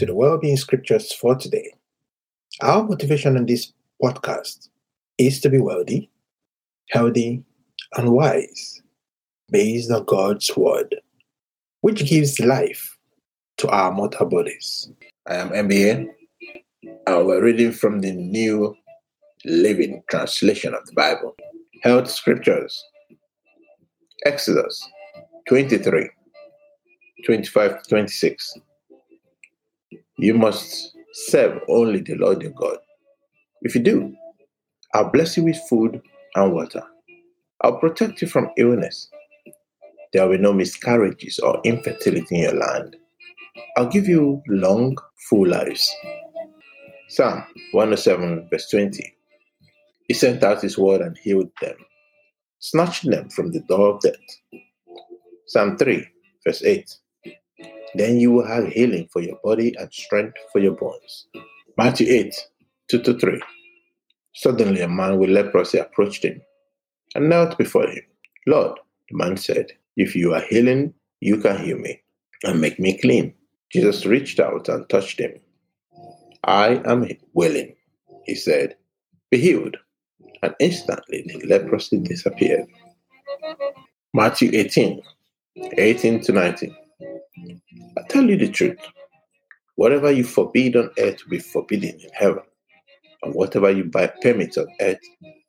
to the Wellbeing Scriptures for today. Our motivation on this podcast is to be wealthy, healthy, and wise based on God's Word, which gives life to our mortal bodies. I am MBA, we're reading from the New Living Translation of the Bible. Health Scriptures Exodus 23 25 26. You must serve only the Lord your God. If you do, I'll bless you with food and water. I'll protect you from illness. There will be no miscarriages or infertility in your land. I'll give you long, full lives. Psalm 107, verse 20. He sent out his word and healed them, snatching them from the door of death. Psalm 3, verse 8. Then you will have healing for your body and strength for your bones. Matthew 8, 2 to 3. Suddenly a man with leprosy approached him and knelt before him. Lord, the man said, if you are healing, you can heal me and make me clean. Jesus reached out and touched him. I am willing, he said. Be healed. And instantly the leprosy disappeared. Matthew 18, 18 to 19. I tell you the truth. Whatever you forbid on earth will be forbidden in heaven, and whatever you permit on earth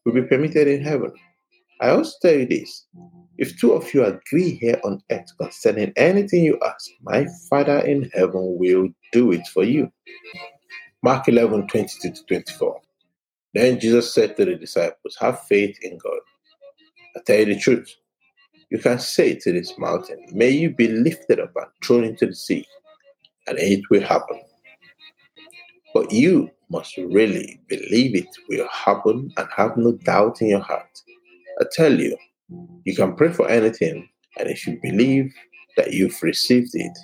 will be permitted in heaven. I also tell you this if two of you agree here on earth concerning anything you ask, my Father in heaven will do it for you. Mark 11 22 to 24. Then Jesus said to the disciples, Have faith in God. I tell you the truth. You can say to this mountain, May you be lifted up and thrown into the sea, and it will happen. But you must really believe it will happen and have no doubt in your heart. I tell you, you can pray for anything, and if you believe that you've received it,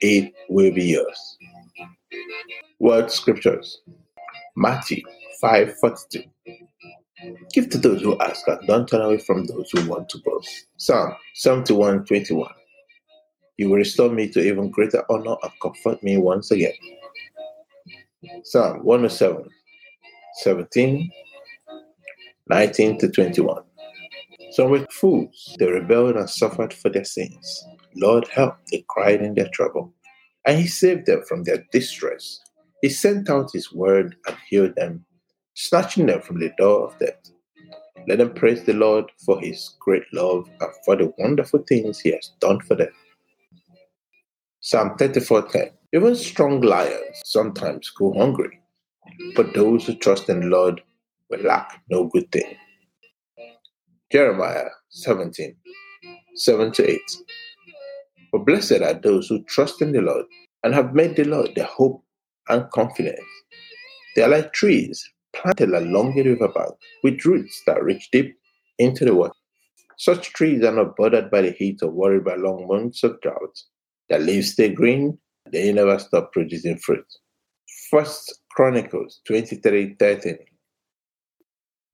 it will be yours. Word scriptures Matthew 5 42. Give to those who ask, and don't turn away from those who want to boast. Psalm 71 21. You will restore me to even greater honor and comfort me once again. Psalm 107 17 19 to 21. Some were fools, they rebelled and suffered for their sins. Lord, help, they cried in their trouble. And he saved them from their distress. He sent out his word and healed them snatching them from the door of death. Let them praise the Lord for his great love and for the wonderful things he has done for them. Psalm 34:10 Even strong lions sometimes go hungry, but those who trust in the Lord will lack no good thing. Jeremiah 17 7 to 8 For blessed are those who trust in the Lord and have made the Lord their hope and confidence. They are like trees planted along the riverbank with roots that reach deep into the water. Such trees are not bothered by the heat or worried by long months of drought. Their leaves stay green, they never stop producing fruit. First Chronicles 23 13.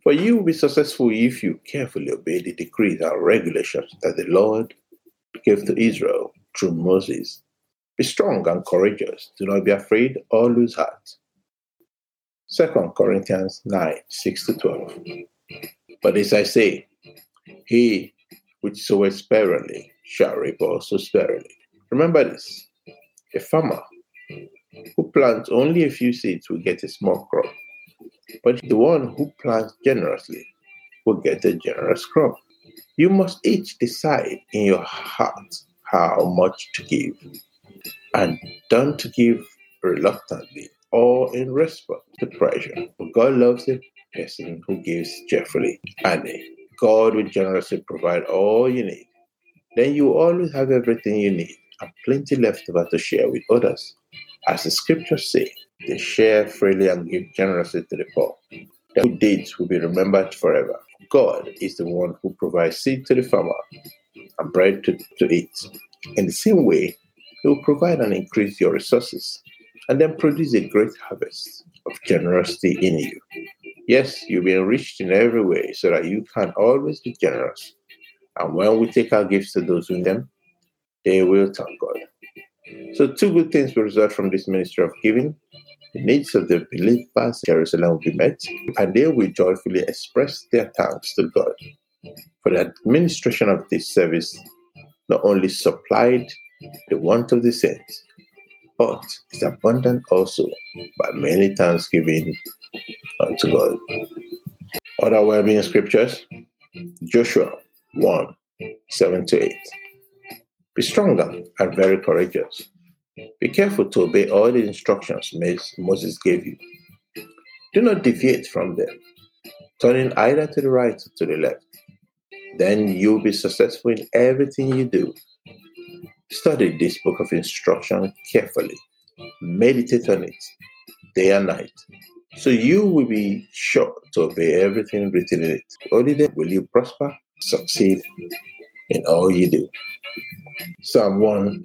For you will be successful if you carefully obey the decrees and regulations that the Lord gave to Israel through Moses. Be strong and courageous. Do not be afraid or lose heart. Second Corinthians 9, 6 to 12. But as I say, he which soweth sparingly shall reap also sparingly. Remember this a farmer who plants only a few seeds will get a small crop, but the one who plants generously will get a generous crop. You must each decide in your heart how much to give, and don't give reluctantly or in response to pressure. But God loves a person who gives cheerfully, and God will generously provide all you need. Then you always have everything you need and plenty left over to share with others. As the scriptures say, they share freely and give generously to the poor. Their good deeds will be remembered forever. God is the one who provides seed to the farmer and bread to, to eat. In the same way, He will provide and increase your resources and then produce a great harvest of generosity in you. Yes, you'll be enriched in every way so that you can always be generous. And when we take our gifts to those in them, they will thank God. So, two good things will result from this ministry of giving. The needs of the believers in Jerusalem will be met, and they will joyfully express their thanks to God for the administration of this service, not only supplied the want of the saints, but is abundant also by many thanksgiving unto God. Other well-being scriptures, Joshua 1, 7 to 8. Be stronger and very courageous. Be careful to obey all the instructions Moses gave you. Do not deviate from them, turning either to the right or to the left. Then you'll be successful in everything you do. Study this book of instruction carefully. Meditate on it day and night. So you will be sure to obey everything written in it. Only then will you prosper, succeed in all you do. Psalm 1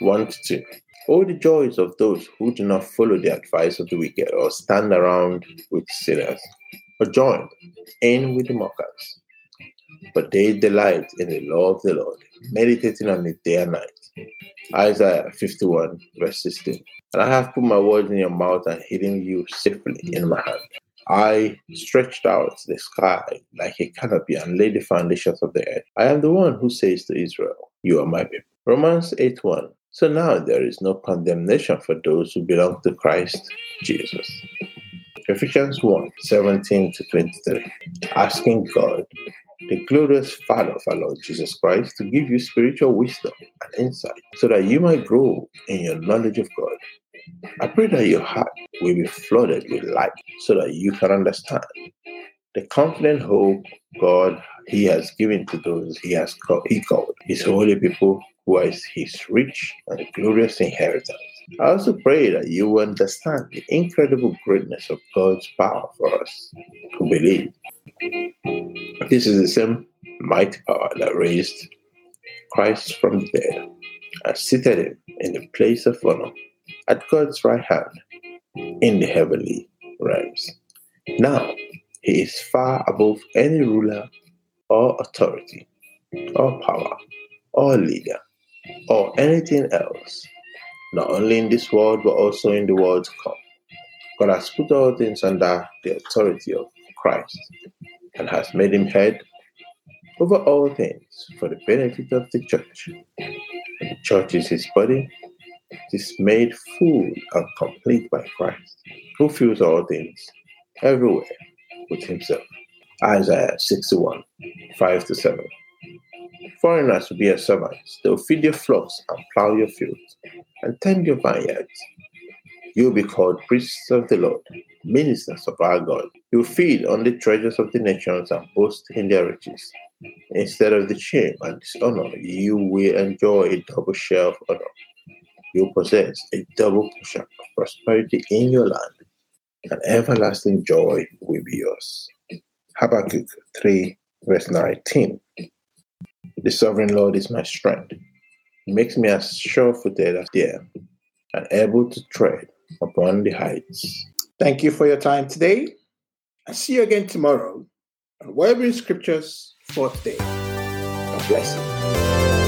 1 to 2. All the joys of those who do not follow the advice of the wicked or stand around with sinners, or join in with the mockers. But they delight in the law of the Lord, meditating on it day and night. Isaiah 51, verse 16. And I have put my words in your mouth and hidden you safely in my hand. I stretched out the sky like a canopy and laid the foundations of the earth. I am the one who says to Israel, You are my people. Romans 8 1. So now there is no condemnation for those who belong to Christ Jesus. Ephesians 1 17 to 23. Asking God, the glorious Father of our Lord Jesus Christ, to give you spiritual wisdom and insight so that you might grow in your knowledge of God I pray that your heart will be flooded with light so that you can understand the confident hope God He has given to those He has called, He called His holy people who is His rich and glorious inheritance. I also pray that you will understand the incredible greatness of God's power for us who believe. This is the same mighty power uh, that raised Christ from the dead and seated him in the place of honor at God's right hand in the heavenly realms. Now, he is far above any ruler or authority or power or leader or anything else, not only in this world but also in the world to come. God has put all things under the authority of Christ and has made him head over all things for the benefit of the church. And the church is his body is made full and complete by Christ, who fills all things everywhere with himself. Isaiah 61, 5 to 7. Foreigners will be your servants. They will feed your flocks and plow your fields and tend your vineyards. You will be called priests of the Lord, ministers of our God. You will feed on the treasures of the nations and boast in their riches. Instead of the shame and dishonor, you will enjoy a double share of honor You'll possess a double portion of prosperity in your land, and everlasting joy will be yours. Habakkuk 3, verse 19. The sovereign Lord is my strength. He makes me as sure footed as deer and able to tread upon the heights. Thank you for your time today. I'll see you again tomorrow on Wellbeing Scriptures for today. God bless you.